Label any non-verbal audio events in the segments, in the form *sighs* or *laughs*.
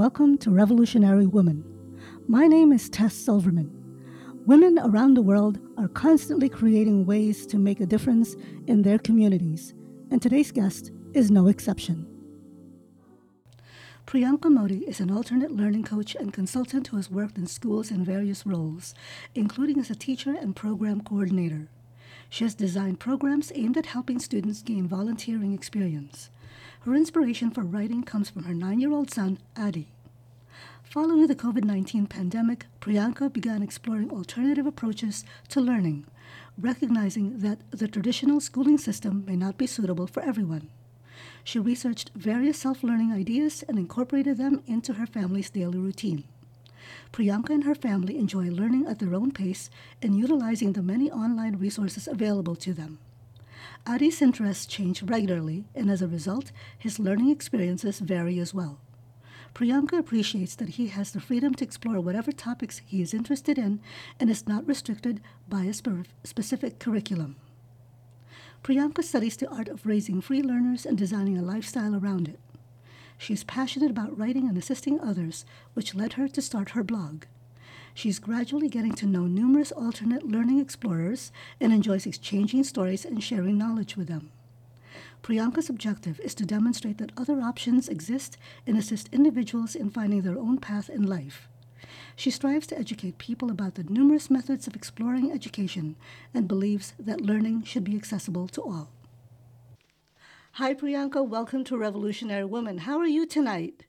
welcome to Revolutionary Woman. My name is Tess Silverman. Women around the world are constantly creating ways to make a difference in their communities, and today's guest is no exception. Priyanka Modi is an alternate learning coach and consultant who has worked in schools in various roles, including as a teacher and program coordinator. She has designed programs aimed at helping students gain volunteering experience. Her inspiration for writing comes from her nine year old son, Adi. Following the COVID 19 pandemic, Priyanka began exploring alternative approaches to learning, recognizing that the traditional schooling system may not be suitable for everyone. She researched various self learning ideas and incorporated them into her family's daily routine. Priyanka and her family enjoy learning at their own pace and utilizing the many online resources available to them. Adi's interests change regularly, and as a result, his learning experiences vary as well. Priyanka appreciates that he has the freedom to explore whatever topics he is interested in and is not restricted by a spe- specific curriculum. Priyanka studies the art of raising free learners and designing a lifestyle around it. She is passionate about writing and assisting others, which led her to start her blog. She's gradually getting to know numerous alternate learning explorers and enjoys exchanging stories and sharing knowledge with them. Priyanka's objective is to demonstrate that other options exist and assist individuals in finding their own path in life. She strives to educate people about the numerous methods of exploring education and believes that learning should be accessible to all. Hi, Priyanka. Welcome to Revolutionary Women. How are you tonight?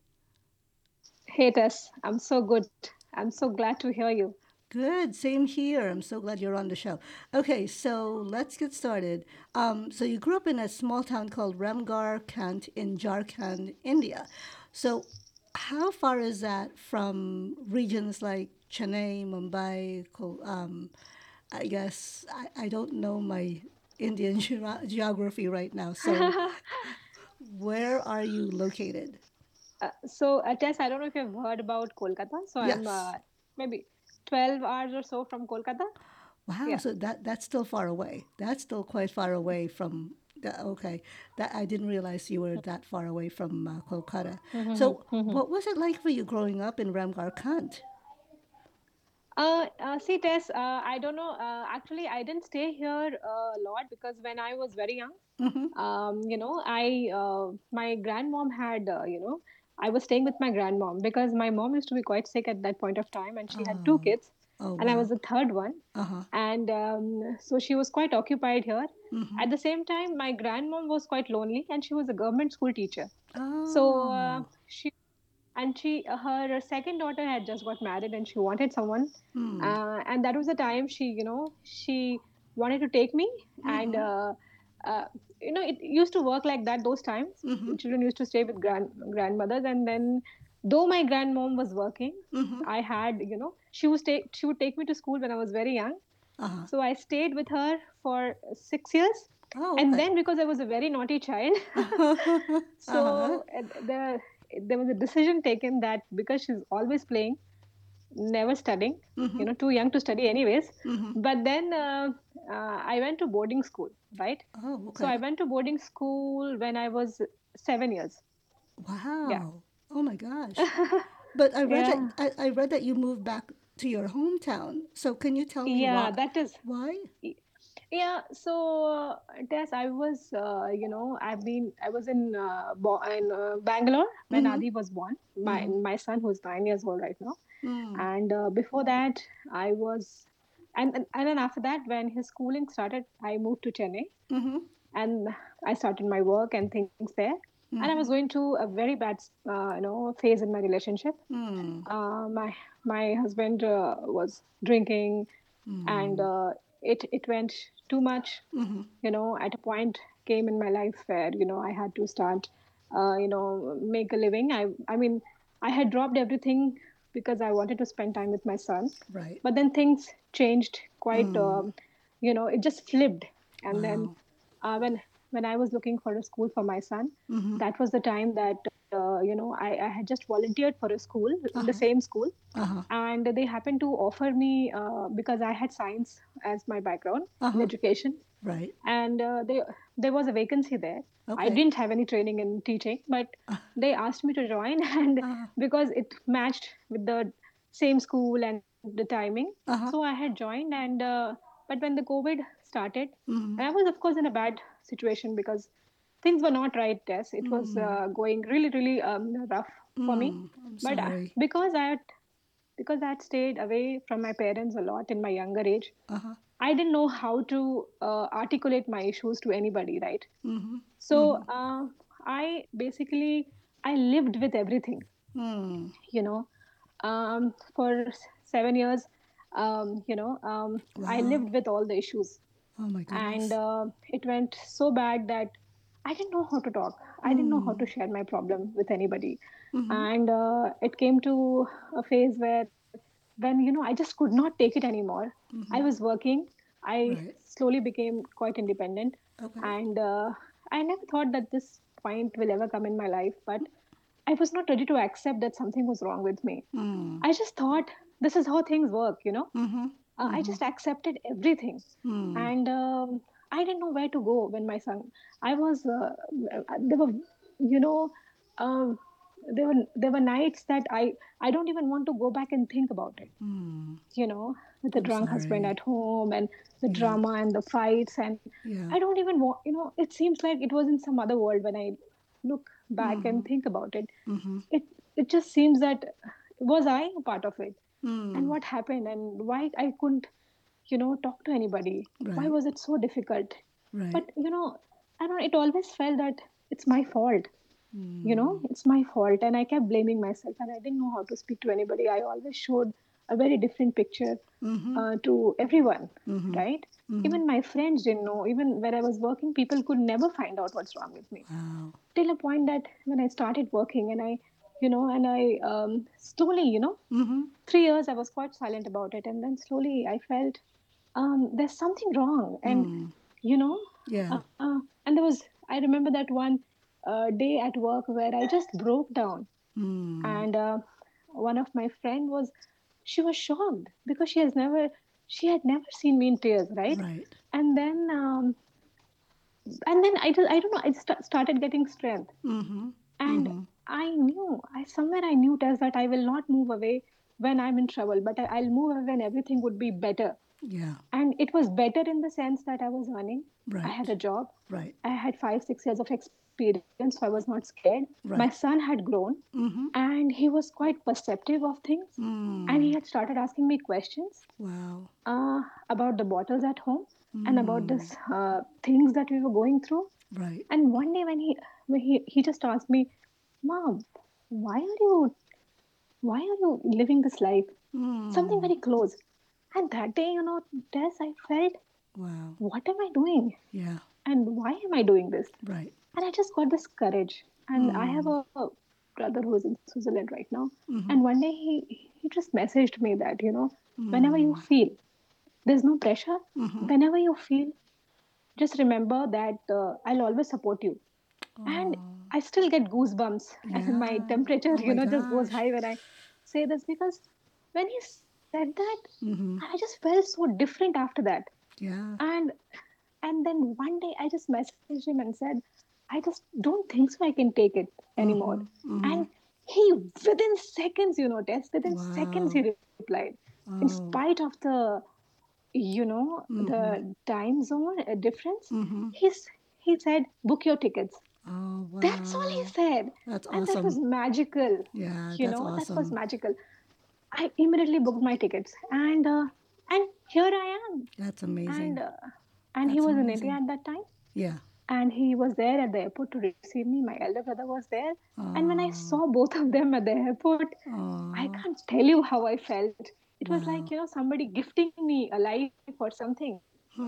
Hey, Tess. I'm so good. I'm so glad to hear you. Good. Same here. I'm so glad you're on the show. Okay, so let's get started. Um, so you grew up in a small town called Ramgarh Cantt in Jharkhand, India. So how far is that from regions like Chennai, Mumbai? Um, I guess I, I don't know my Indian *laughs* ge- geography right now. So *laughs* where are you located? Uh, so, uh, Tess, I don't know if you've heard about Kolkata. So Yes. I'm uh, maybe 12 hours or so from Kolkata. Wow, Yeah. so that that's still far away. That's still quite far away from. The, okay, that I didn't realize you were that far away from uh, Kolkata. So, what was it like for you growing up in Ramgarh Cantt? Uh, uh, see, Tess, uh, I don't know. Uh, actually, I didn't stay here a lot because when I was very young, Mm-hmm. um, you know, I uh, my grandmom had, uh, you know, I was staying with my grandmom because my mom used to be quite sick at that point of time, and she had two kids, Oh and I was the third one. Uh huh. and um, so she was quite occupied here Mm-hmm. at the same time my grandmom was quite lonely and she was a government school teacher so uh, Oh. she and she her second daughter had just got married and she wanted someone Hmm. uh, and that was the time she you know she wanted to take me and uh, uh, you know it used to work like that those times Mhm. children used to stay with grand grandmothers and then though my grandmom was working Mm-hmm. i had you know she would take she would take me to school when i was very young Uh-huh. so I stayed with her for six years. Oh, And then because I was a very naughty child, *laughs* *laughs* so Uh-huh. uh, the, there was a decision taken that because she's always playing, never studying, Mhm. you know, too young to study anyways. Mhm. But then uh, uh, I went to boarding school, right? Oh, okay. So I went to boarding school when I was seven years. Wow. yeah. Oh my gosh. *laughs* But I read Yeah. that I, I read that you moved back to your hometown. So can you tell me Yeah, why? that is why? Yeah, so uh, Tess, I was, uh, you know, I've been, I was in, uh, in uh, Bangalore when Mhm. Adi was born. My my son, who's nine years old right now, Mm. and uh, before that, I was, and and then after that, when his schooling started, I moved to Chennai, Mm-hmm. and I started my work and things there. And I was going through a very bad, uh, you know, phase in my relationship. Mm. Uh, my my husband uh, was drinking, and uh, it it went too much Mm-hmm. you know at a point came in my life where you know i had to start uh, you know make a living i i mean i had dropped everything because i wanted to spend time with my son Right. but then things changed quite um, you know it just flipped and then uh, when when i was looking for a school for my son Mhm. that was the time that uh, you know I, I had just volunteered for a school in the same school Uh-huh. and they happened to offer me uh, because I had science as my background in Uh-huh. education. Right. and uh, they, there was a vacancy there. I didn't have any training in teaching, but they asked me to join, *laughs* and Uh, because it matched with the same school and the timing, uh-huh. so I had joined. And uh, but when the COVID started, Mhm. I was of course in a bad situation because things were not right. Yes, it was uh, going really, really um, rough for me. Mm, I'm But uh, sorry. because I had because I had stayed away from my parents a lot in my younger age, Uh-huh. I didn't know how to uh, articulate my issues to anybody, right? Mm-hmm. So uh, I basically I lived with everything, Mm. you know, um, for seven years. Um, you know, um, I lived with all the issues, Oh my goodness. and uh, it went so bad that I didn't know how to talk. I didn't know how to share my problem with anybody, Mhm. and uh, it came to a phase where, when you know, I just could not take it anymore. I was working. I Right. slowly became quite independent, Okay. and uh, I never thought that this point will ever come in my life. But I was not ready to accept that something was wrong with me. Mm. I just thought this is how things work, you know. Mm-hmm. Uh, I just accepted everything, Mm. and um, I didn't know where to go when my son. I was uh, there were, you know, um, there were there were nights that I I don't even want to go back and think about it. Mm. You know, with the drunk husband at home and the drama and the fights and Yeah. I don't even want. You know, it seems like it was in some other world when I look back and think about it. Mm-hmm. It it just seems that was I a part of it Mm. and what happened and why I couldn't, you know, talk to anybody. Why was it so difficult? Right. But you know, I don't. It always felt that it's my fault. You know, it's my fault, and I kept blaming myself, and I didn't know how to speak to anybody. I always showed a very different picture Mm-hmm. uh, to everyone, Mhm. right? Mhm. Even my friends didn't know. Even where I was working, people could never find out what's wrong with me Wow. till a point that when I started working and I, you know, and I um, slowly, you know, Mm-hmm. three years I was quite silent about it, and then slowly I felt um, there's something wrong, and Mm. you know, Yeah. uh, uh, and there was I remember that one uh, day at work where I just broke down, Mm. and uh, one of my friend was, she was shocked because she has never, she had never seen me in tears, right? Right. And then, um, and then I just I don't know I st- started getting strength Mm-hmm. and Mhm. i knew i somewhere i knew Tess, that i will not move away when i'm in trouble but I, i'll move away when everything would be better Yeah. and it was better in the sense that i was earning Right. i had a job Right. i had five six years of experience so i was not scared my son had grown Mm-hmm. and he was quite perceptive of things Mm. and he had started asking me questions Wow. uh, about the bottles at home and about this uh, things that we were going through Right. and one day when he when he, he just asked me, Mom, why are you why are you living this life? Mm. Something very close. And that day, you know, Tess, I felt, Wow. what am I doing? Yeah. And why am I doing this? Right. And I just got this courage. And I have a, a brother who's in Switzerland right now. Mhm. And one day he he just messaged me that, you know, whenever you feel there's no pressure, Mhm. whenever you feel, just remember that uh, I'll always support you. and I still get goosebumps *laughs* and my temperature, Oh you know, just goes high when I say this because when he said that, Mm-hmm. I just felt so different after that. Yeah. And and then one day I just messaged him and said, I just don't think so I can take it anymore. Mhm. And he within seconds, you know, Tess, within seconds he Wow. replied. Oh. In spite of the you know, the time zone uh, difference, Mm-hmm. he's he said, book your tickets. Oh wow. That's all he said. That's and that was magical. Yeah, you that's know, that was magical. I immediately booked my tickets, and uh, and here I am. That's amazing. And uh, and he That's was in amazing. India at that time, yeah. And he was there at the airport to receive me. My elder brother was there, and when I Oh. saw both of them at the airport, I Oh. can't tell you how I felt. It was Wow. like you know somebody gifting me a life or something.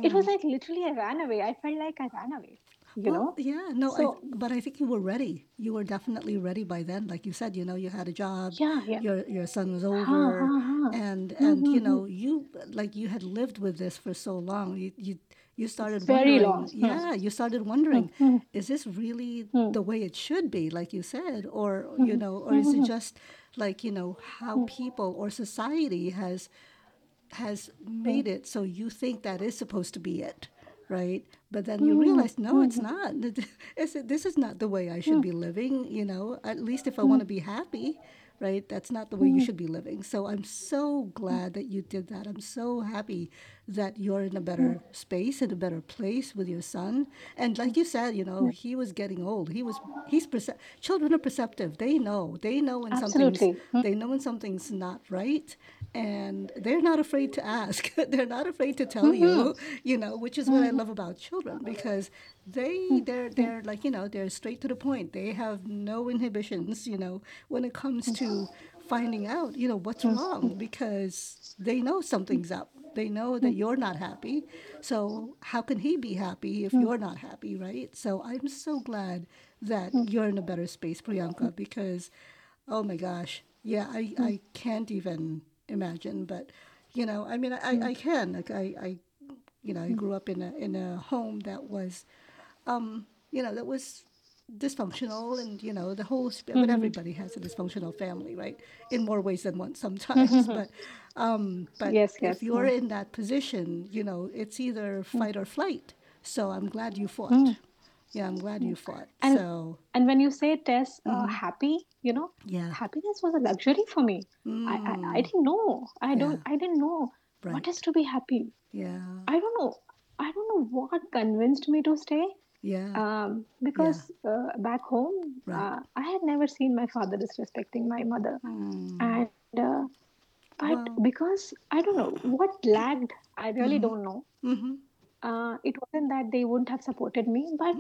It was Hmm. like literally I ran away. I felt like I ran away. You well, know. yeah, no, I, but I think you were ready. You were definitely ready by then. Like you said, you know, you had a job. Yeah, yeah. Your your son was over, ha. and and mm-hmm, you know, mm-hmm. you like you had lived with this for so long. You you you started Very wondering. long. Yeah, you started wondering, Hmm. is this really Hmm. the way it should be? Like you said, or mm-hmm. you know, or is it mm-hmm. just like you know how mm-hmm. people or society has has made it so you think that is supposed to be it right? But then you realize, no, it's not. *laughs* It's, this is not the way I should be living, you know, at least if I want to be happy, right? That's not the way you should be living. So I'm so glad that you did that. I'm so happy that you're in a better mm-hmm. space, in a better place with your son. And like you said, you know, he was getting old. He was, he's, perce- children are perceptive. They know, they know when something's, Absolutely. Mm. they know when something's not right. And they're not afraid to ask. *laughs* they're not afraid to tell you, mm-hmm. you know, which is what I mm-hmm. love about children because they mm. they're they're like you know they're straight to the point they have no inhibitions you know when it comes to finding out you know what's wrong because they know something's up. They know that you're not happy. So how can he be happy if you're not happy right? So i'm so glad that you're in a better space priyanka because oh my gosh yeah i i can't even imagine but you know i mean i i can like i i you know i grew up in a in a home that was um, you know, that was dysfunctional and, you know, the whole, sp- but mm-hmm. everybody has a dysfunctional family, right? In more ways than one mm-hmm. sometimes. *laughs* But, um, but Yes, if yes. you're in that position, you know, it's either mm. fight or flight. So I'm glad you fought. Mm. Yeah, I'm glad you fought. And So, and when you say Tess, uh, mm-hmm. happy, you know, yeah. happiness was a luxury for me. I, I I mm. didn't know. I Yeah. don't. I didn't know what Right. is to be happy. Yeah. I don't know. I don't know what convinced me to stay. Yeah. Um, because uh, back home, Right. uh, I had never seen my father disrespecting my mother, Mm. and uh, Wow. because I don't know what lagged. I really don't know. Mm-hmm. uh, it wasn't that they wouldn't have supported me, but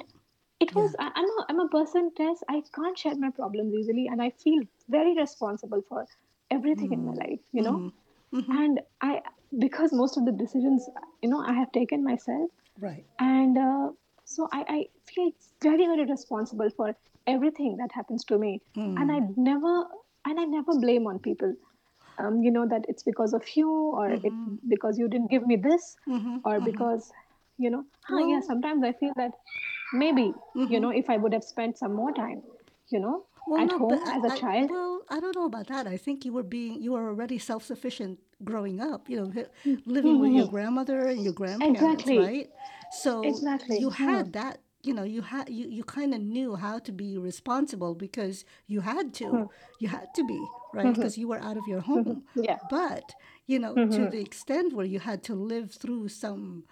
it was I, I'm a I'm a person, Tess. I can't share my problems easily, and I feel very responsible for everything in my life, you know. And I because most of the decisions, you know, I have taken myself, Right. and uh, so I, I feel very very responsible for everything that happens to me, hmm. and I never and I never blame on people. Um, you know that it's because of you, or it mm-hmm. because you didn't give me this, mm-hmm. or mm-hmm. because you know. Huh, yeah, sometimes I feel that maybe you know if I would have spent some more time, you know, Well, at no, home as a I- child. well, I don't know about that. I think you were being, you were already self-sufficient growing up. You know, hi- mm, living with your mm-hmm. grandmother and your grandparents, Exactly. right? So Exactly. you had that. You know, you had you, you kind of knew how to be responsible because you had to. Mm-hmm. You had to be right mm-hmm. because you were out of your home. Yeah. But you know, to the extent where you had to live through some,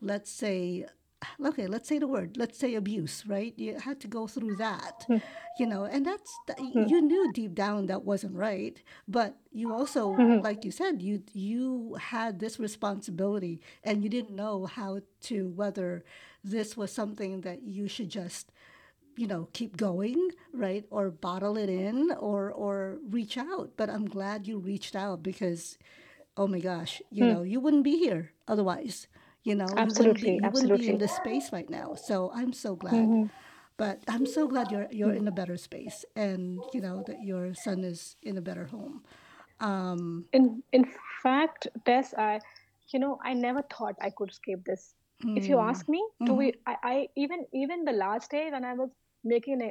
let's say, *sighs* okay, let's say the word, let's say abuse, right? You had to go through that, hmm. you know, and that's that, hmm. you knew deep down that wasn't right, but you also, hmm. like you said, you you had this responsibility, and you didn't know how to whether this was something that you should just you know keep going right or bottle it in or or reach out. But i'm glad you reached out because oh my gosh you know you wouldn't be here otherwise you know you wouldn't be Absolutely, wouldn't be in absolutely. this space right now so i'm so glad mm-hmm. but i'm so glad you're you're in mm-hmm. a better space and you know that your son is in a better home um In in fact, Tess, I you know I never thought I could escape this. If you hmm. ask me, do mm-hmm. we? I, I even even the last day when I was making a,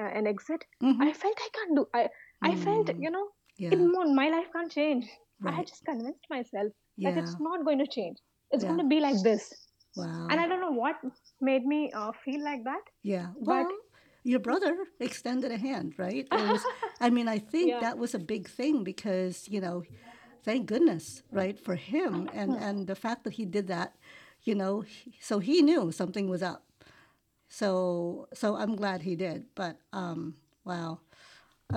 uh, an exit, I felt I can't do. I I felt hmm. you know yeah it my life can't change. I Right. had just convinced myself that Yeah. it's not going to change. It's Yeah. going to be like this. wow And I don't know what made me uh, feel like that. Yeah. But- Well, your brother extended a hand, right? Was, *laughs* I mean, I think Yeah. that was a big thing because, you know, thank goodness, right, for him and and the fact that he did that, you know, he- so he knew something was up. So so I'm glad he did. But um wow.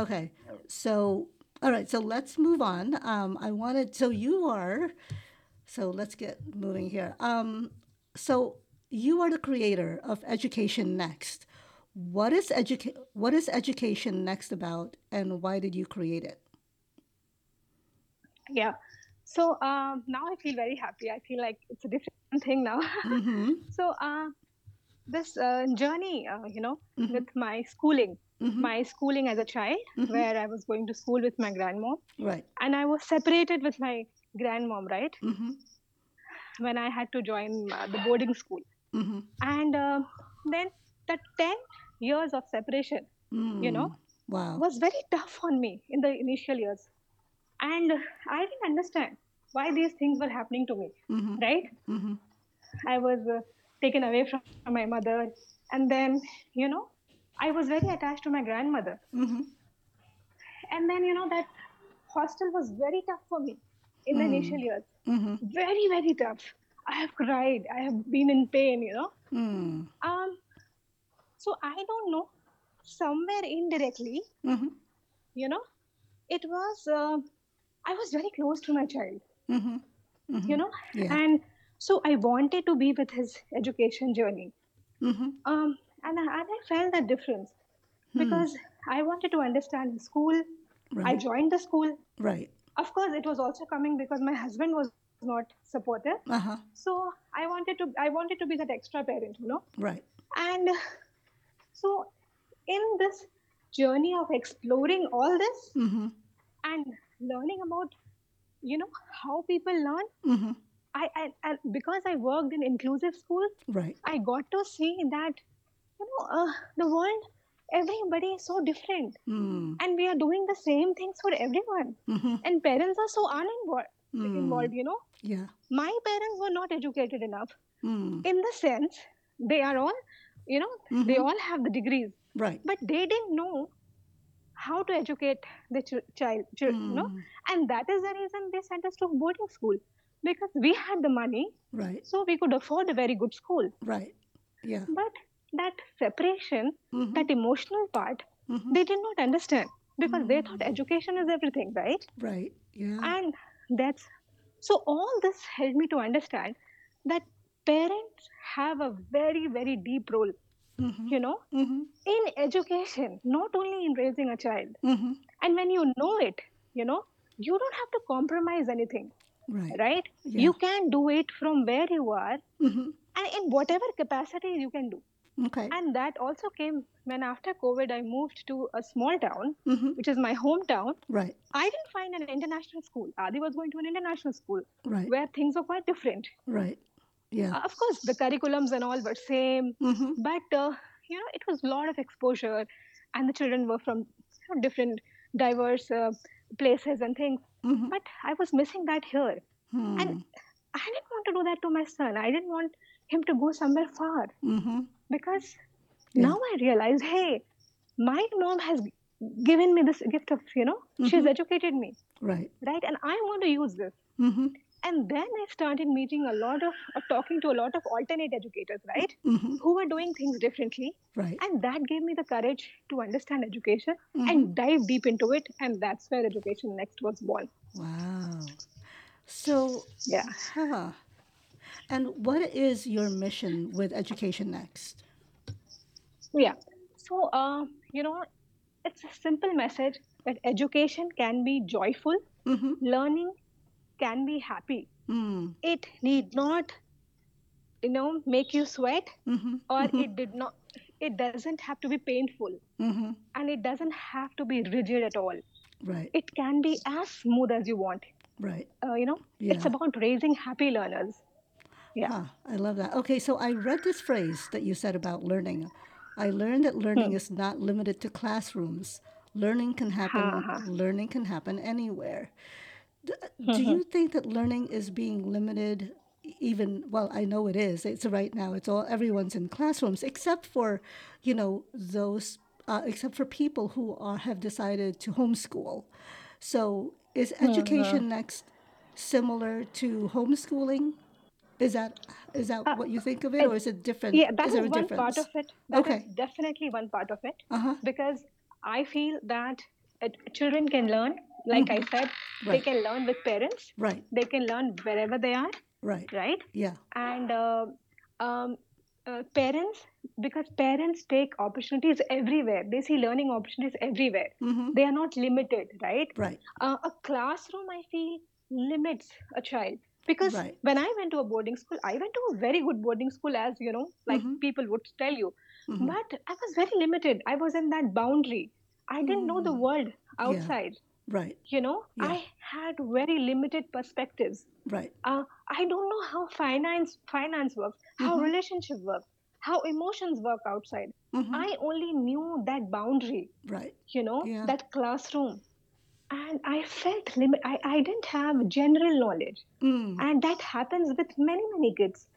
Okay. So all right, so let's move on. Um I wanted so you are so let's get moving here. Um, so you are the creator of Education Next. What is educa- What is Education Next about, and why did you create it? Yeah. So um, now I feel very happy. I feel like it's a different thing now. Mm-hmm. *laughs* so uh, this uh, journey, uh, you know, Mhm. with my schooling, Mhm. my schooling as a child, Mhm. where I was going to school with my grandmom, Right. and I was separated with my grandmom, right, Mm-hmm. when I had to join uh, the boarding school, Mm-hmm. and uh, then the ten years of separation, you know, Wow. was very tough on me in the initial years, and I didn't understand why these things were happening to me, Mm-hmm. right? Mm-hmm. I was uh, taken away from my mother. And then, you know, I was very attached to my grandmother. Mm-hmm. And then, you know, that hostel was very tough for me in the initial years. Mm-hmm. Very, very tough. I have cried. I have been in pain, you know. Mm. Um, so I don't know. Somewhere indirectly, Mm-hmm. you know, it was. Uh, I was very close to my child, Mm-hmm. Mm-hmm. you know, Yeah. and so I wanted to be with his education journey. Mm-hmm. Um, and I, and I felt that difference because I wanted to understand the school. I Hmm. Joined the school. Right. Of course, it was also coming because my husband was not supportive. Uh-huh. So I wanted to. I wanted to be that extra parent, you know. Right. And so, in this journey of exploring all this Mm-hmm. and learning about, you know, how people learn, Mm-hmm. I, I, I because I worked in inclusive schools, Right. I got to see that, you know, uh, the world, everybody is so different, Mm. and we are doing the same things for everyone, Mm-hmm. and parents are so uninvolved. Mm. Involved, you know, Yeah. my parents were not educated enough Mm. in the sense they are all, you know, they Mhm. all have the degrees, Right. but they didn't know how to educate the ch- child, chil- you know, Mm. and that is the reason they sent us to boarding school because we had the money, Right. so we could afford a very good school. Right. Yeah. But that separation, Mhm. that emotional part, Mhm. they did not understand because they thought education is everything, right? Right. Yeah. And that's so all this helped me to understand that parents have a very, very deep role, Mm-hmm. you know, Mm-hmm. in education, not only in raising a child. Mm-hmm. And when you know it, you know, you don't have to compromise anything, Right. right? Yeah. You can do it from where you are Mm-hmm. and in whatever capacity you can do. Okay. And that also came when after COVID, I moved to a small town, Mm-hmm. which is my hometown. Right. I didn't find an international school. Adi was going to an international school Right. where things were quite different. Right. Yeah. Uh, of course, the curriculums and all were same, Mm-hmm. but uh, you know, it was a lot of exposure, and the children were from you know, different, diverse uh, places and things. Mm-hmm. But I was missing that here, Hmm. and I didn't want to do that to my son. I didn't want him to go somewhere far Mm-hmm. Because Yeah. now I realize, hey, my mom has given me this gift of, you know, she's Mhm. educated me, Right. right? And I want to use this. Mm-hmm. And then I started meeting a lot of, uh, talking to a lot of alternate educators, right? Mm-hmm. Who were doing things differently. Right. And that gave me the courage to understand education and dive deep into it. And that's where Education Next was born. Wow. So, Yeah. huh. And what is your mission with Education Next? Yeah. So, uh, you know, it's a simple message that education can be joyful, Mm-hmm. learning can be happy. Mm. It need not, you know, make you sweat, Mm-hmm. or Mhm. it did not. It doesn't have to be painful, Mm-hmm. and it doesn't have to be rigid at all. Right. It can be as smooth as you want. Right. Uh, you know, it's about raising happy learners. Yeah. Ah, I love that. Okay, so I read this phrase that you said about learning. I learned that hmm. learning is not limited to classrooms. Learning can happen. Ha, ha. Learning can happen anywhere. D- uh, hmm, Do hmm. you think that learning is being limited? Even well, I know it is. It's right now. It's all everyone's in classrooms, except for, you know, those. Uh, except for people who are have decided to homeschool. So, is education next similar to homeschooling? Is that is that what you think of it, or is it different? Yeah, that is is one difference? part of it. That is Okay. definitely one part of it. Uh huh. because I feel that uh, children can learn, like I said, they Mm-hmm. Can learn with parents. Right. They can learn wherever they are, Right. right? Yeah. And uh, um, uh, parents, because parents take opportunities everywhere. They see learning opportunities everywhere. Mm-hmm. They are not limited, right? Right. Uh, a classroom, I feel, limits a child. Because Right. when I went to a boarding school, I went to a very good boarding school, as you know, like Mhm. people would tell you. Mhm. But I was very limited. I was in that boundary. I didn't know the Mm. world outside. Right. You know, Yeah. I had very limited perspectives. Right. Uh, I don't know how finance finance works, how Mhm. relationship works, how emotions work outside. Mm-hmm. I only knew that boundary. Right. You know, Yeah. that classroom, and I felt limit. I, I didn't have general knowledge, Mm. and that happens with many many kids.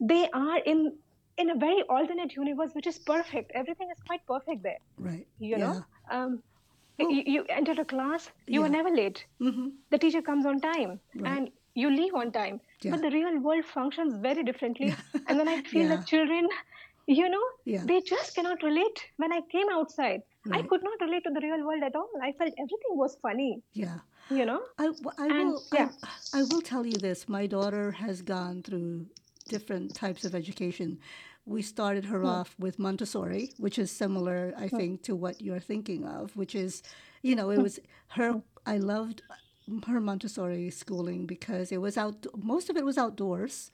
They are in in a very alternate universe, which is perfect. Everything is quite perfect there. Right. You Yeah. know, um, you, you enter a class, you are never late. Mm-hmm. The teacher comes on time, Right. and you leave on time. Yeah. But the real world functions very differently. And then I feel *laughs* Yeah. that children, you know, Yeah. they just cannot relate. When I came outside, I hmm. could not relate to the real world at all. I felt everything was funny, Yeah. you know. I, I And will yeah. I, I will tell you this. My daughter has gone through different types of education. We started her hmm. off with Montessori, which is similar, I hmm. think, to what you're thinking of, which is, you know, it was her. I loved her Montessori schooling because it was out. Most of it was outdoors,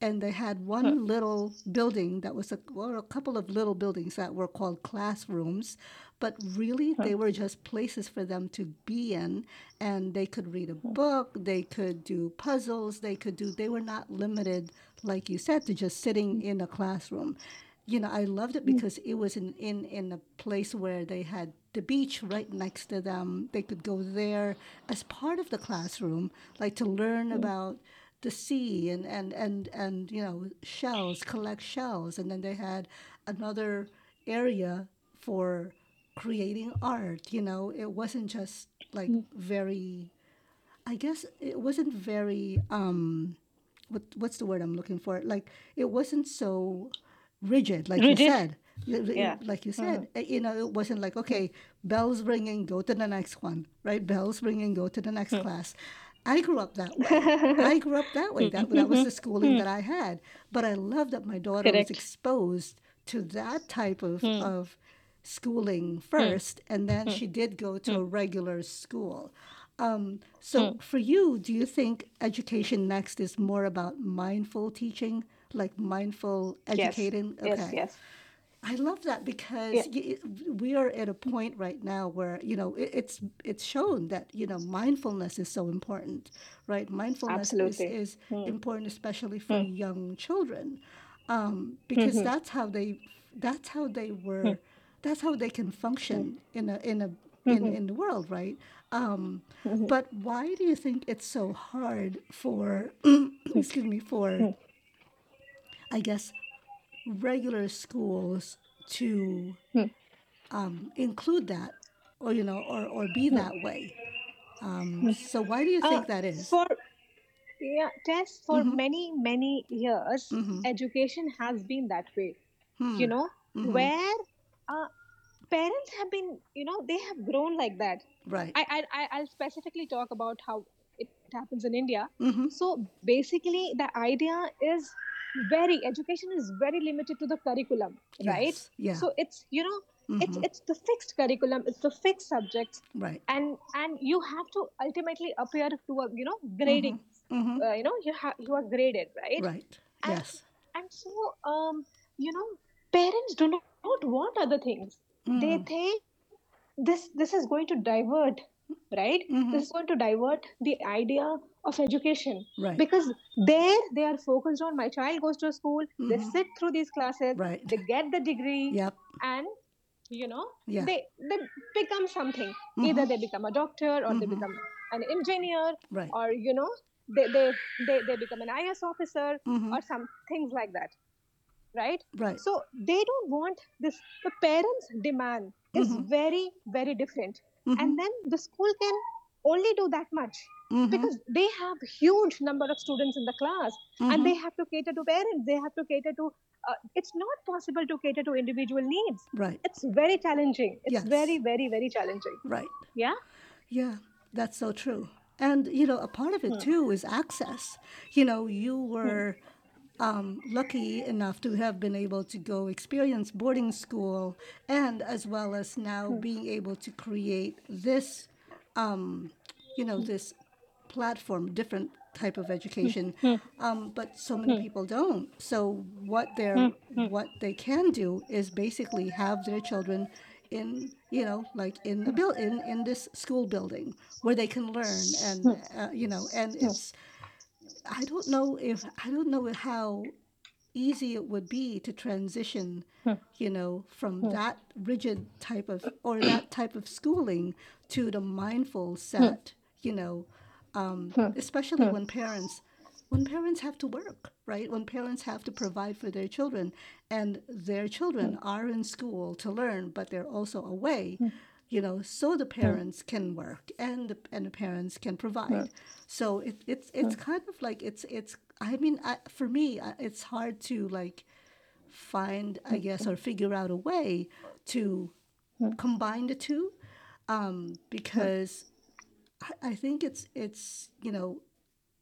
and they had one little building that was a, well, a couple of little buildings that were called classrooms but really they were just places for them to be in and they could read a book they could do puzzles they could do they were not limited like you said to just sitting hmm. in a classroom. You know i loved it hmm. because it was in in in a place where they had the beach right next to them. They could go there as part of the classroom like to learn hmm. about the sea and, and, and, and you know shells collect shells. And then they had another area for creating art you know. It wasn't just like very i guess it wasn't very um what, what's the word i'm looking for? Like it wasn't so rigid like Rigid? you said. Y- y- Yeah. like you said uh, you know it wasn't like okay bells ringing go to the next one right? Bells ringing go to the next class i grew up that way i grew up that way that, that was the schooling that i had but i love that my daughter Correct. was exposed to that type of, hmm. of schooling hmm. first and then hmm. she did go to a regular school um, so for you do you think education next is more about mindful teaching like mindful educating? Yes. educating Yes. Yes. I love that because Yeah. we are at a point right now where you know it, it's it's shown that you know mindfulness is so important, right? Mindfulness is, Absolutely. is hmm. important, especially for hmm. young children, um, because mm-hmm. that's how they that's how they were hmm. that's how they can function in a in a in, mm-hmm. in the world, right? Um, mm-hmm. But why do you think it's so hard for *clears throat* excuse me for I guess regular schools to um, include that or you know or, or be that way um, so why do you Uh, think that is for yeah, Tess, for Mhm. many many years, Mhm. education has been that way. Hmm. You know, Mhm. where uh, parents have been, you know, they have grown like that. right I, I I- I'll specifically talk about how it happens in India. mm-hmm. So basically, the idea is very education is very limited to the curriculum, right? yes yeah So it's you know it's Mhm. it's the fixed curriculum, it's the fixed subjects, right and and you have to ultimately appear to a you know grading. mm-hmm. Uh, you know you have you are graded, right? right And, yes and so um you know parents do not, not want other things. They Mm. think this this is going to divert, right? Mhm. This is going to divert the idea of education right because there they are focused on my child goes to a school they Mhm. sit through these classes Right. they get the degree yep and you know Yeah. they they become something either Mhm. they become a doctor or they Mhm. become an engineer right or you know they they they, they become an IAS officer Mhm. or some things like that right right so they don't want this the parents demand is Mhm. very very different Mhm. and then the school can only do that much Mhm. because they have huge number of students in the class and they have to cater to parents they have to cater to uh, it's not possible to cater to individual needs. Right. It's very challenging. It's Yes. very very very challenging. Right. Yeah? Yeah, that's so true. And you know, a part of it too is access. You know, you were um, lucky enough to have been able to go experience boarding school, and as well as now being able to create this, um, you know, this platform, different type of education. Hmm, hmm. Um, but so many hmm. people don't. So what they're what they can do is basically have their children in you know like in the build in in this school building where they can learn and uh, you know and it's I don't know if I don't know how easy it would be to transition you know from that rigid type of or that type of schooling to the mindful set you know um, especially when parents when parents have to work, right? When parents have to provide for their children and their children Hmm. are in school to learn, but they're also away, Hmm. you know, so the parents can work and the, and the parents can provide. So it, it's it's kind of like it's it's I mean I, for me it's hard to like find I guess or figure out a way to combine the two um, because I, I think it's it's you know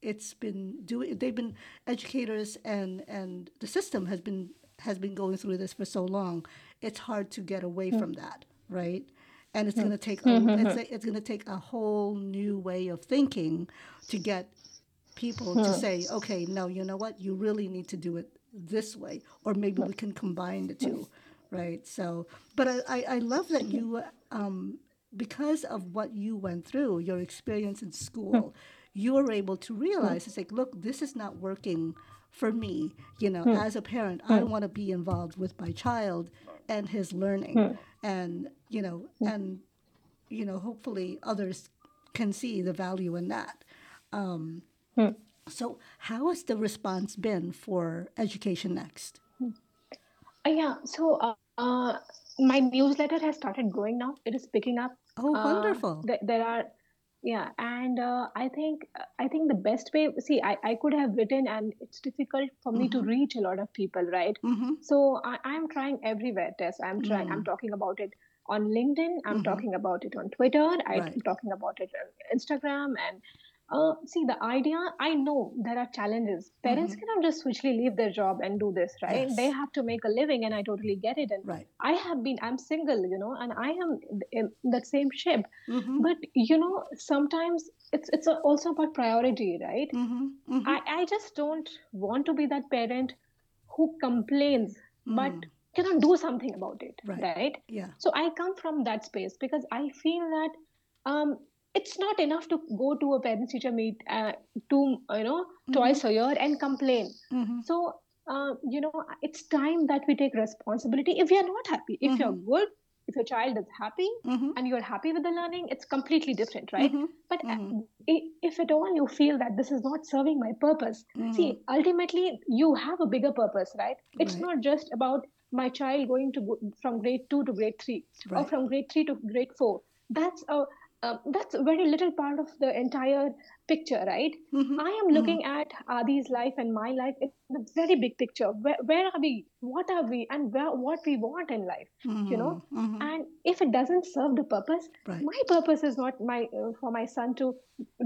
it's been doing they've been educators and and the system has been has been going through this for so long it's hard to get away from that right? And it's going to take a, it's, it's going to take a whole new way of thinking to get people to say okay no you know what? You really need to do it this way or maybe we can combine the two right? So but i i, I love that you um because of what you went through your experience in school you were able to realize it's like look this is not working for me you know as a parent i want to be involved with my child and his learning. And you know and you know hopefully others can see the value in that. Um, so how has the response been for education next? Uh, yeah, so uh, uh, my newsletter has started growing now. It is picking up. Oh Uh, wonderful th- there are, yeah, and uh, I think I think the best way. See, I, I could have written, and it's difficult for me to reach a lot of people, right? mm-hmm. So I, I'm trying everywhere, Tess. I'm trying. I'm Mm. talking about it on LinkedIn. I'm Mhm. talking about it on Twitter. I'm talking about it on Instagram. And uh, see, the idea. I know there are challenges. Parents Mhm. cannot just switchly leave their job and do this, right? They have to make a living, and I totally get it. And right I have been. I'm single, you know, and I am in that same ship. mm-hmm. But you know, sometimes it's it's also about priority, right? Mm-hmm. Mm-hmm. I, I just don't want to be that parent who complains but Mm. cannot do something about it Right. right, yeah so i come from that space because i feel that um, it's not enough to go to a parent teacher meet uh, to you know twice a year and complain mm-hmm. so uh, you know it's time that we take responsibility if you're not happy if you're good if your child is happy Mm-hmm. and you're happy with the learning it's completely different right Mhm. but uh, Mhm. if at all you feel that this is not serving my purpose see ultimately you have a bigger purpose right it's Right. not just about my child going to go from grade 2 to grade 3 or from grade 3 to grade 4 that's a uh, that's a very little part of the entire picture right? Mhm. i am looking at Adi's life and my life in the very big picture. Where, where are we? What are we? And where, what we want in life you know? Mhm. and if it doesn't serve the purpose Right. my purpose is not my uh, for my son to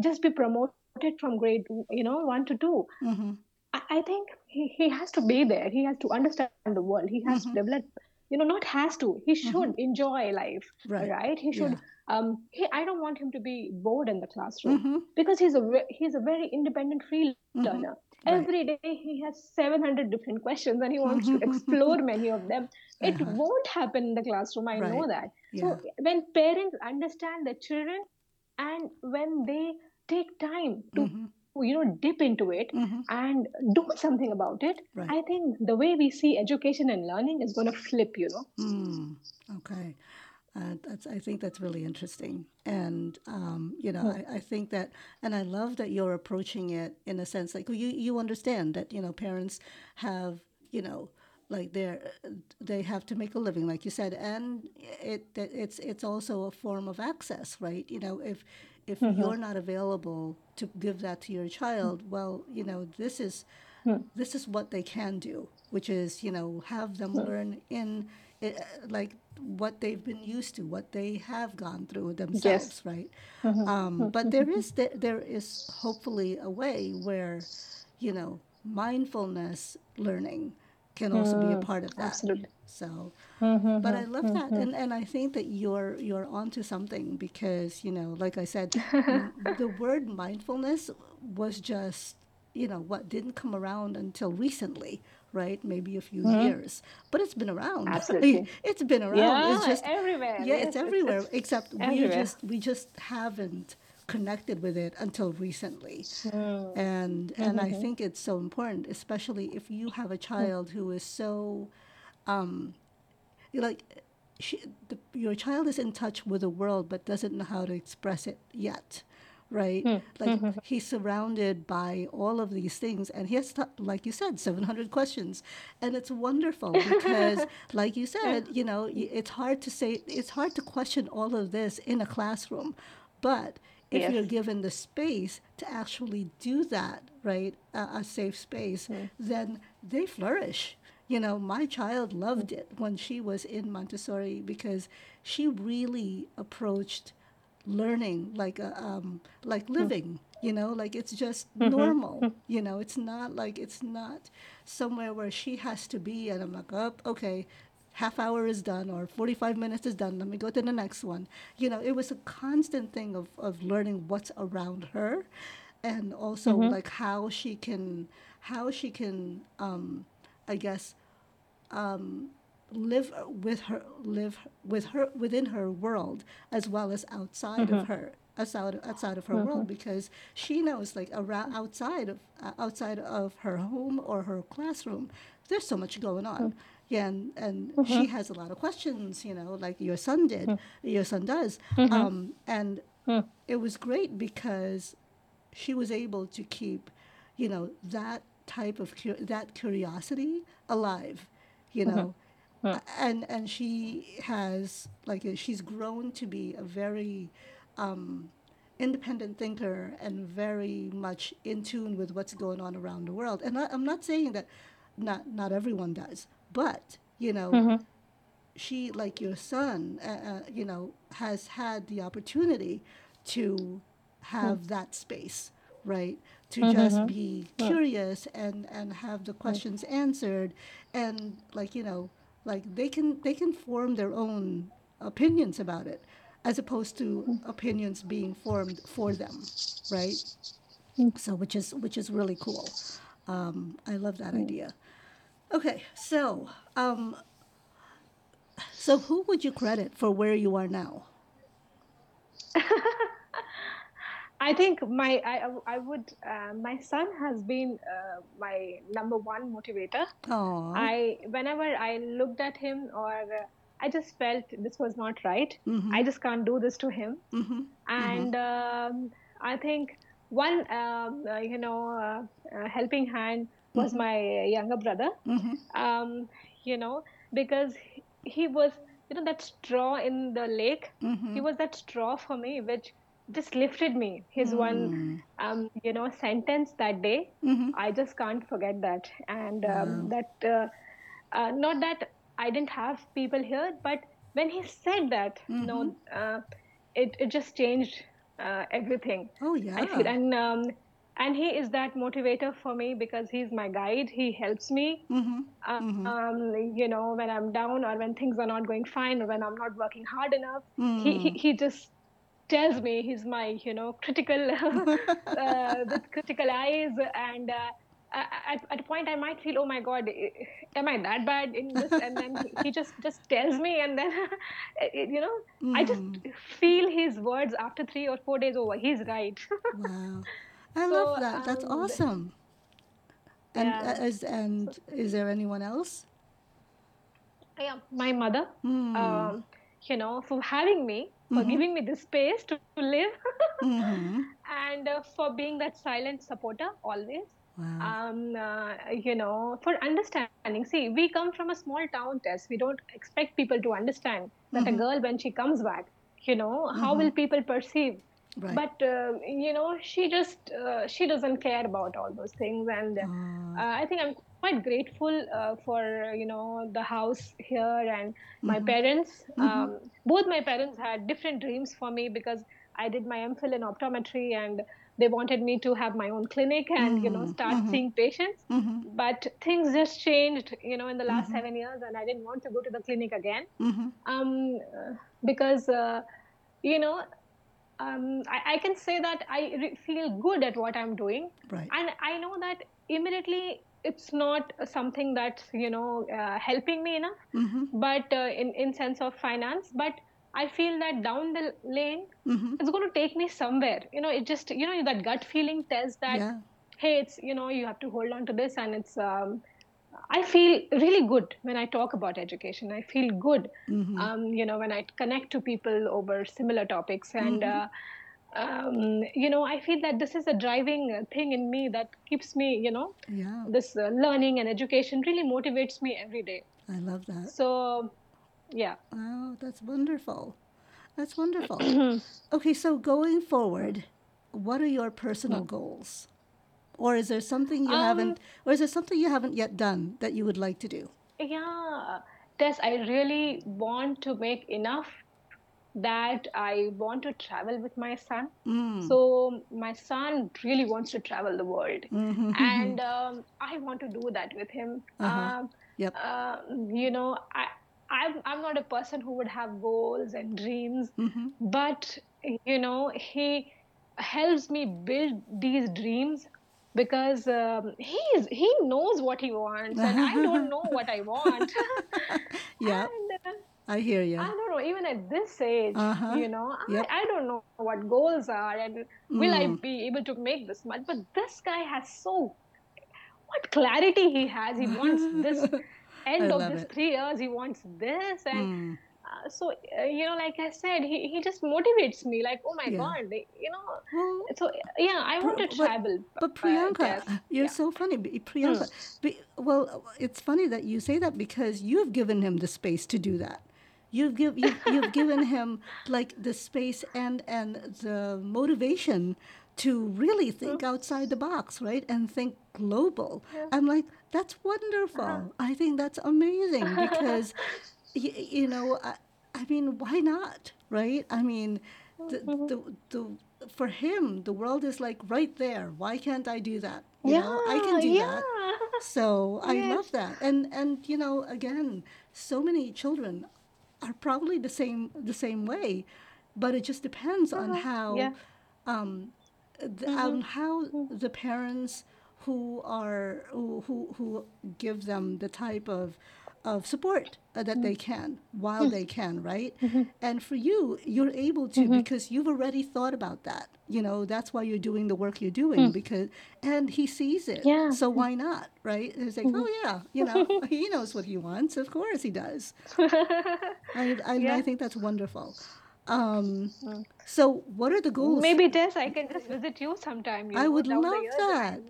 just be promoted from grade you know 1 to 2 Mhm. I, I think he, he has to be there. He has to understand the world. He has to develop you know not has to. He should enjoy life Right. he should Yeah. Um he, i don't want him to be bored in the classroom Mhm. because he's a he's a very independent free learner Right. every day he has 700 different questions and he wants to *laughs* explore many of them it Uh-huh. won't happen in the classroom i know that Yeah. so when parents understand their children and when they take time to Mhm. you know dip into it Mhm. and do something about it Right. i think the way we see education and learning is going to flip you know Mm, okay. Uh, that's, I think that's really interesting. And, um, you know, I, I think that, and I love that you're approaching it in a sense like you, you understand that, you know, parents have, you know, like they're, they have to make a living, like you said, and it, it's, it's also a form of access, right? You know, if, if you're not available to give that to your child, well, you know, this is, this is what they can do, which is, you know, have them learn in it, like what they've been used to, what they have gone through themselves, right? Mm-hmm. Um, mm-hmm. but there mm-hmm. is there, there is hopefully a way where, you know, mindfulness learning can also be a mm, part of that. absolutely. So, but I love that, and and I think that you're you're onto something because you know, like I said, *laughs* the word mindfulness was just you know what didn't come around until recently, right? Maybe a few years, but it's been around. *laughs* Absolutely. it's been around. yeah it's just everywhere yeah, Yes, it's everywhere. *laughs* Except we just we just haven't connected with it until recently, Mm. and and I think it's so important, especially if you have a child who is so, um, like, she, the, your child is in touch with the world but doesn't know how to express it yet, right? Hmm. Like Mhm. he's surrounded by all of these things, and he has, to, like you said, 700 questions. And it's wonderful *laughs* because, like you said, you know, it's hard to say, it's hard to question all of this in a classroom. But if Yes. you're given the space to actually do that, right, a, a safe space, Hmm. then they flourish. You know, my child loved it when she was in Montessori because she really approached learning like a, um, like hmm. living you know like it's just mm-hmm. normal hmm. you know it's not like it's not somewhere where she has to be and i'm like oh, okay half hour is done or 45 minutes is done let me go to the next one. You know it was a constant thing of, of learning what's around her and also mm-hmm. like how she can how she can um i guess um, live with her live with her within her world as well as outside of mm-hmm. her outside outside of her mm-hmm. world because she knows like around outside of uh, outside of her home or her classroom there's so much going on. Mm-hmm. Yeah and, and she has a lot of questions you know like your son did mm. your son does. Um, and mm. it was great because she was able to keep you know that type of cu- that curiosity alive you know A- and and she has like she's grown to be a very um, independent thinker and very much in tune with what's going on around the world. And I, i'm not saying that not not everyone does but you know she like your son uh, uh, you know has had the opportunity to have that space right? To just be curious and and have the questions answered and like you know like they can they can form their own opinions about it as opposed to opinions being formed for them right? So which is which is really cool. Um, i love that idea. Okay so um, so who would you credit for where you are now *laughs* I think my I I would uh, my son has been uh, my number one motivator. oh I whenever I looked at him or uh, I just felt this was not right. I just can't do this to him. mm-hmm. And um, I think one um, uh, you know uh, uh, helping hand was my younger brother. Mm-hmm. Um, you know because he, he was you know that straw in the lake. Mm-hmm. He was that straw for me which just lifted me. His one um, you know sentence that day. Mm-hmm. I just can't forget that. And um, that, uh, uh, not that I didn't have people here, but when he said that, you know, uh, it, it just changed uh, everything. oh yeah and um, and he is that motivator for me because he's my guide. He helps me, mm-hmm. uh, um, you know, when I'm down or when things are not going fine or when I'm not working hard enough. He, he he just tells me he's my you know critical *laughs* uh, with critical eyes. And uh, at, at a point i might feel oh my god am i that bad in this? And then he- just just tells me. And then *laughs* you know i just feel his words after three or four days over. He's right. *laughs* Wow. I So, love that. That's um, awesome. And Yeah. uh, is and is there anyone else? Yeah my mother Hmm. um, you know for having me for giving me this space to, to live *laughs* mm-hmm. and uh, for being that silent supporter always wow um, uh, you know, for understanding. See, we come from a small town Tess. We don't expect people to understand that a girl, when she comes back, you know, how will people perceive? Right. But uh, you know, she just uh, she doesn't care about all those things, and uh, I think I'm quite grateful uh, for you know the house here and my parents. Um, both my parents had different dreams for me because I did my MPhil in optometry and they wanted me to have my own clinic and you know start seeing patients. But things just changed you know in the last seven years and i didn't want to go to the clinic again. Mm-hmm. um, because uh, you know um, I, I can say that i re- feel good at what i'm doing. Right. And i know that immediately it's not something that's you know uh, helping me enough mm-hmm. but uh, in in sense of finance but i feel that down the lane Mm-hmm. it's going to take me somewhere you know it just you know that gut feeling tells that yeah hey it's you know you have to hold on to this and it's um, i feel really good when i talk about education i feel good Mm-hmm. um, you know when i connect to people over similar topics and uh, um, you know, I feel that this is a driving thing in me that keeps me, you know, Yeah, this uh, learning and education really motivates me every day. I love that. So, yeah. Wow, that's wonderful. That's wonderful. *clears throat* Okay, so going forward, what are your personal goals? Or is there something you Um, haven't, or is there something you haven't yet done that you would like to do? yeah, Tess, I really want to make enough that I want to travel with my son. Mm. So my son really wants to travel the world, Mm-hmm. and *laughs* um, I want to do that with him. Uh-huh. Um, Yep. uh, you know, I, I'm I'm not a person who would have goals and dreams, Mm-hmm. but you know, he helps me build these dreams because um, he's he knows what he wants, and I don't *laughs* know what I want. *laughs* Yeah, and I hear you. I don't know, even at this age, Uh-huh. you know, I, Yep. I don't know what goals are and will I Mm. be able to make this much. But this guy has so, what clarity he has. He wants this *laughs* end of this it. three years, he wants this. And Mm. uh, so, uh, you know, like I said, he, he just motivates me like, oh my Yeah. God, they, you know. Well, So, yeah, I want to travel, but uh, Priyanka, Tess. you're Yeah. so funny. Priyanka, be, well, it's funny that you say that because you've given him the space to do that. You've give you've, you've given him like the space and and the motivation to really think outside the box, right? And think global. I'm like, that's wonderful. Uh-huh. I think that's amazing because y- you know, I, I mean, why not, right? I mean, the, mm-hmm. the, the, for him, the world is like right there. Why can't I do that? You know, I can do yeah. that. So I love that. And and you know, again, so many children are probably the same the same way, but it just depends on Uh-huh. how Yeah. um, th- on how the parents who are who, who who give them the type of of support uh, that mm-hmm. they can while mm-hmm. they can right? Mm-hmm. And for you you're able to because you've already thought about that you know that's why you're doing the work you're doing mm. because and he sees it Yeah. so mm. why not right? It's like oh yeah you know *laughs* he knows what he wants of course he does. I, *laughs* I, Yeah. I think that's wonderful. Um, mm. so what are the goals? Maybe Tess, I can just visit you sometime. You I would love that.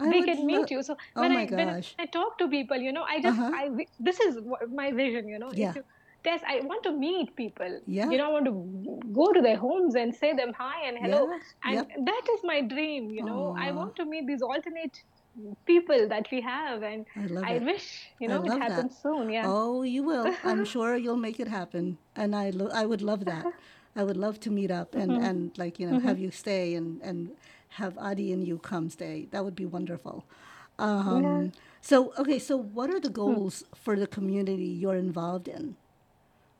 I we would can meet you. So Oh when I when. I talk to people, you know, I just Uh-huh. I this is my vision. You know, Yeah. you, Tess, I want to meet people. Yeah. You know, I want to go to their homes and say them hi and hello. Yeah, And yep. that is my dream. You know, I want to meet these alternate people that we have, and I love I wish you know it love that. happens soon. Yeah. Oh, you will. I'm *laughs* sure you'll make it happen. And I, lo- I would love that. *laughs* I would love to meet up and, Mm-hmm. and like, you know, have you stay and, and have Adi and you come stay. That would be wonderful. Um, so, okay, so what are the Hmm. goals for the community you're involved in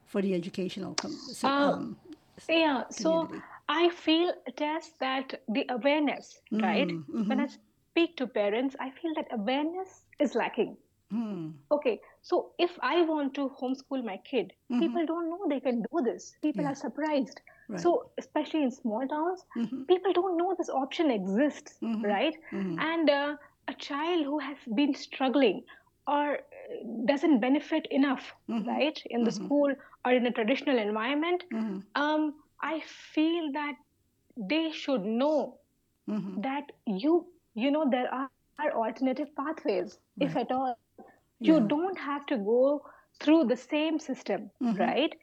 for the educational com- so, Uh, um, Yeah, so? I feel, Tess, that the awareness, right? Mm, When I speak to parents, I feel that awareness is lacking. Hmm. Okay, so if I want to homeschool my kid, people don't know they can do this. People Yeah. are surprised. Right. So, especially in small towns, people don't know this option exists, right? And uh, a child who has been struggling or uh, doesn't benefit enough, right, in the school or in a traditional environment, um, I feel that they should know Mm-hmm. that you you know there are, alternative pathways if at all. You Yeah. don't have to go through the same system right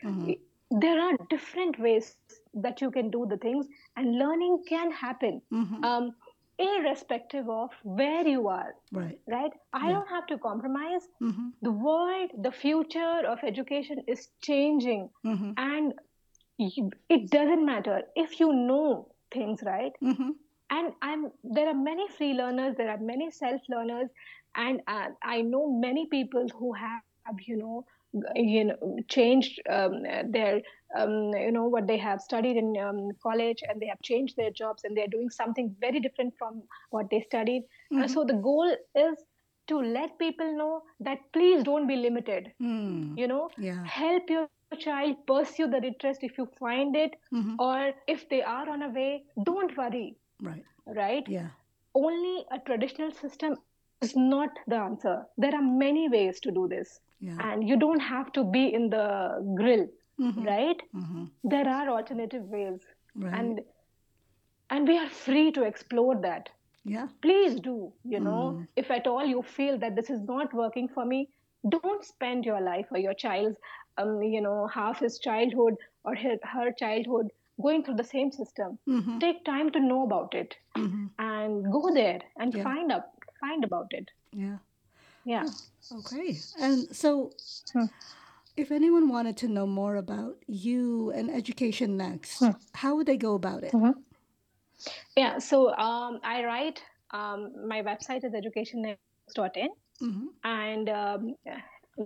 there are different ways that you can do the things and learning can happen um, irrespective of where you are Right. right i don't have to compromise Mm-hmm. the world the future of education is changing Mm-hmm. and it doesn't matter if you know things right Mm-hmm. and i'm there are many free learners there are many self learners and uh, i know many people who have you know you know changed um, their um, you know what they have studied in um, college and they have changed their jobs and they're doing something very different from what they studied Uh, so the goal is to let people know that please don't be limited Mm. you know Yeah. help your child pursue the interest if you find it Mhm. or if they are on a way don't worry Right. right Yeah. only a traditional system is not the answer there are many ways to do this Yeah. and you don't have to be in the grill Mhm. right Mhm. there are alternative ways Right. and and we are free to explore that Yeah. please do you know Mm. if at all you feel that this is not working for me don't spend your life or your child's um, you know half his childhood or her, her childhood going through the same system Mm-hmm. take time to know about it Mm-hmm. and go there and Yeah. find up find about it Yeah. Yeah Okay. And so, Hmm. if anyone wanted to know more about you and Education Next, Hmm. how would they go about it? Mhm. yeah so um, i write um, my website is educationnext.in Mm-hmm. and um,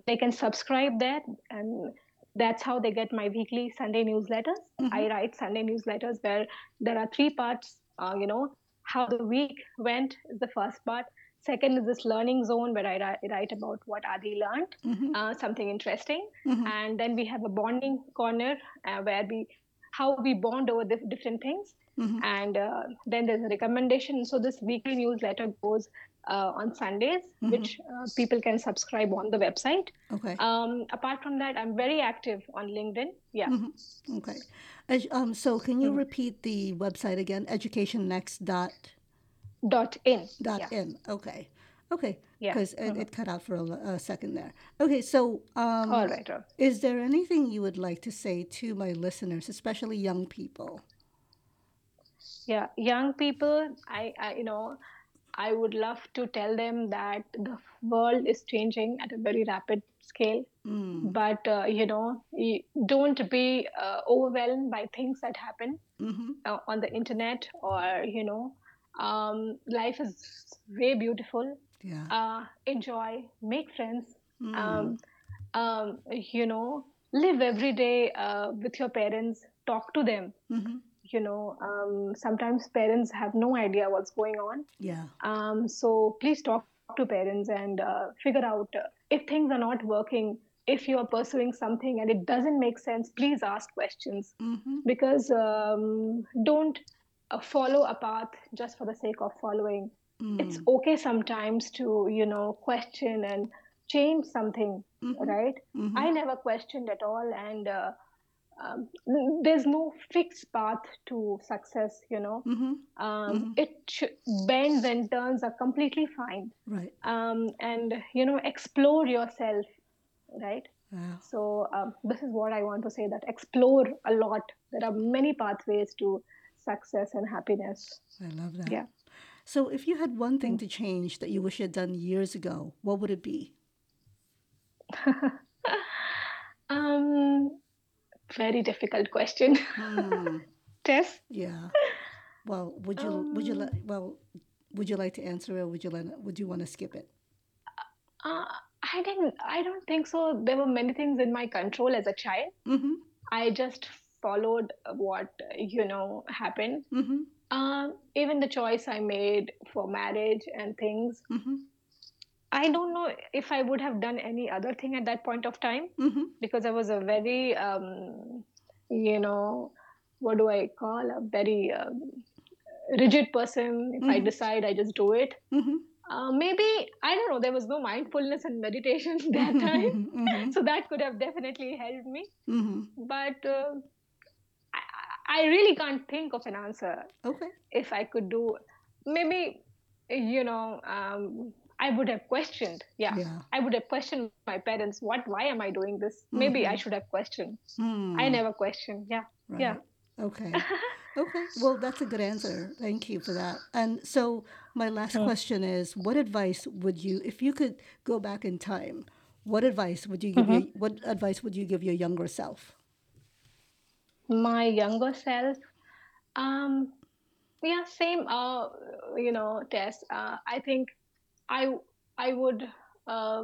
they can subscribe there and that's how they get my weekly sunday newsletters Mhm. i write sunday newsletters where there are three parts uh, you know how the week went is the first part second is this learning zone where i write, write about what adi learned Mm-hmm. uh, something interesting Mm-hmm. and then we have a bonding corner uh, where we how we bond over the different things Mm-hmm. and uh, then there's a recommendation so this weekly newsletter goes uh, on sundays Mhm. which uh, people can subscribe on the website Okay. um, apart from that i'm very active on linkedin yeah Mhm. Okay. Um, so, can you Mm. repeat the website again? Educationnext dot in dot yeah in. Okay. Okay. yeah Because it, Mhm. it cut out for a second there. Okay. So, um, all right is there anything you would like to say to my listeners, especially young people? yeah young people I, I you know i would love to tell them that the world is changing at a very rapid scale Mm. but uh, you know don't be uh, overwhelmed by things that happen Mm-hmm. uh, on the internet or you know um, life is way beautiful Yeah. uh, enjoy make friends Mm. um, um, you know live every day uh, with your parents talk to them mm-hmm. you know um, sometimes parents have no idea what's going on Yeah. um, so please talk to parents and uh, figure out uh, if things are not working if you are pursuing something and it doesn't make sense please ask questions Mm-hmm. because um, don't follow a path just for the sake of following Mm. it's okay sometimes to you know question and change something Mhm. right Mhm. i never questioned at all and uh, um, there's no fixed path to success you know Mhm. um, Mhm. it sh- bends and turns are completely fine Right. um, and you know explore yourself right Wow. so um, this is what i want to say that explore a lot there are many pathways to success and happiness I love that. Yeah. So, if you had one thing to change that you wish you had done years ago, what would it be? *laughs* um very difficult question Hmm. *laughs* tess Yeah. Well, would you would you Um, like well would you like to answer it or would you let, would you want to skip it? uh, i didn't i don't think so there were many things in my control as a child Mm-hmm. i just followed what you know happened Mm-hmm. um, even the choice i made for marriage and things Mm-hmm. i don't know if i would have done any other thing at that point of time Mm-hmm. because i was a very um, you know what do i call a very um, rigid person if i Mhm. decide i just do it Mm-hmm. uh, maybe i don't know there was no mindfulness and meditation *laughs* that time mm-hmm. so that could have definitely helped me Mm-hmm. but uh, I, I really can't think of an answer Okay. if i could do maybe you know um, i would have questioned yeah Yeah. i would have questioned my parents what why am i doing this maybe i should have questioned Hmm. i never questioned yeah Right. yeah Okay. *laughs* Okay. Well, that's a good answer. Thank you for that. And so, my last question is what advice would you, if you could go back in time, what advice would you give Mm-hmm. your, what advice would you give your younger self? My younger self um yeah same uh you know tess uh, i think i i would uh,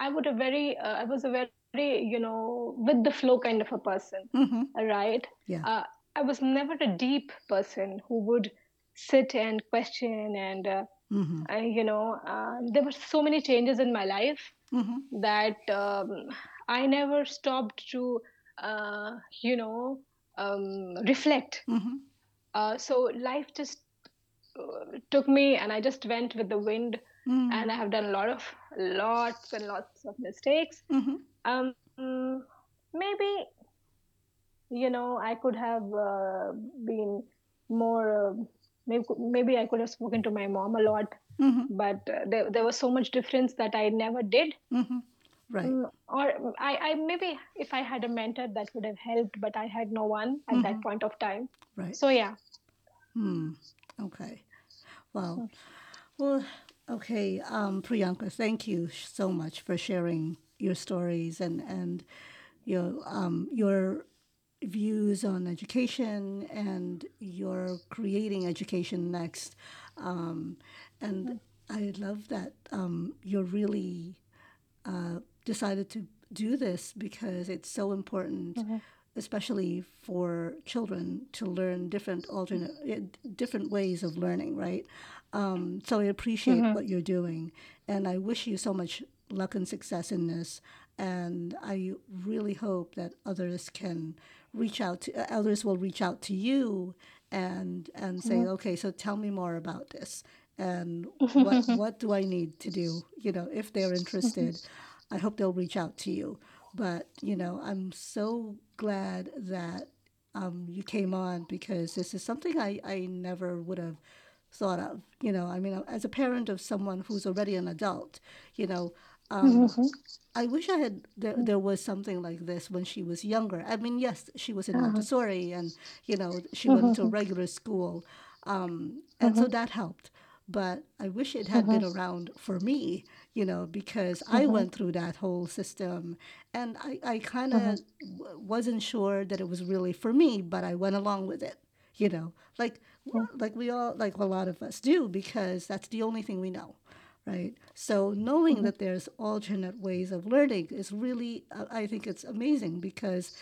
i would a very uh, i was a very you know with the flow kind of a person Mm-hmm. right Yeah. uh, i was never a deep person who would sit and question and uh, Mm-hmm. uh, you know um, there were so many changes in my life Mm-hmm. that um, I never stopped to, uh, you know, um, reflect. Mm-hmm. Uh, so life just uh, took me, and I just went with the wind. Mm-hmm. And I have done a lot of, lots and lots of mistakes. Mm-hmm. Um, maybe, you know, I could have uh, been more. Uh, maybe maybe I could have spoken to my mom a lot, Mm-hmm. but uh, there there was so much difference that I never did. Mm-hmm. Right. Mm, or I, I maybe if I had a mentor that would have helped, but I had no one at that point of time. Right. So yeah, Hmm. Okay. Well, well, okay. Um, Priyanka, thank you so much for sharing your stories and and your um your views on education and your creating education next. Um, and I love that um, you're really uh, decided to do this because it's so important, especially for children to learn different alternate, eh, different ways of learning, right? Um, so I appreciate what you're doing, and I wish you so much luck and success in this. And I really hope that others can reach out to uh, others will reach out to you and and say, okay, so tell me more about this and *laughs* what what do I need to do? You know, if they're interested, I hope they'll reach out to you. But you know, I'm so glad that um, you came on because this is something I, I never would have thought of. You know, I mean, as a parent of someone who's already an adult, you know, um, I wish I had there, there was something like this when she was younger. I mean, yes, she was in Montessori and you know she went to a regular school, um, and so that helped. But I wish it had been around for me, you know, because I went through that whole system, and I, I kind of w- wasn't sure that it was really for me, but I went along with it, you know, like like we all like a lot of us do because that's the only thing we know right? So knowing that there's alternate ways of learning is really, uh, I think it's amazing because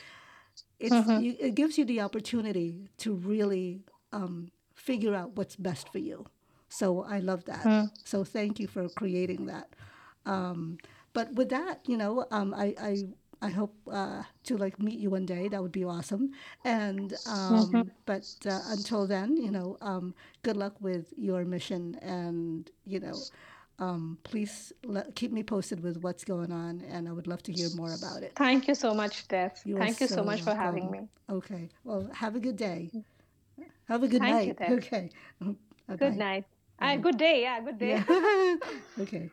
it's you, it gives you the opportunity to really um, figure out what's best for you. So I love that. So thank you for creating that. Um, but with that, you know, um, I, I I hope uh, to like meet you one day. That would be awesome. And um, but uh, until then, you know, um, good luck with your mission, and you know, um, please let, keep me posted with what's going on, and I would love to hear more about it. thank you so much, Tess. You Thank you so so much for having me. Okay. Well, have a good day. Have a good Thank night. Tess. *laughs* Okay. *laughs* Bye Good night. Uh, good day. Yeah, good day. Yeah. okay.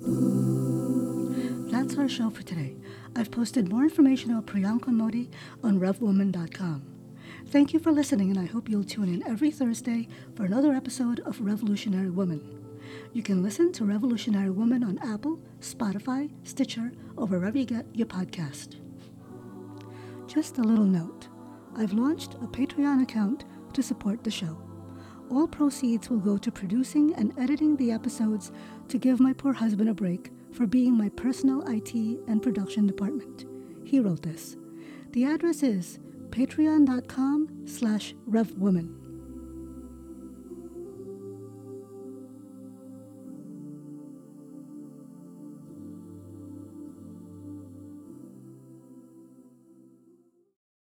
*laughs* That's our show for today. I've posted more information about Priyanka Modi on RevWoman.com. Thank you for listening, and I hope you'll tune in every Thursday for another episode of Revolutionary Woman. You can listen to Revolutionary Woman on Apple, Spotify, Stitcher, or wherever you get your podcast. Just a little note I've launched a Patreon account to support the show. All proceeds will go to producing and editing the episodes to give my poor husband a break for being my personal IT and production department. He wrote this. The address is patreon.com slash revwoman.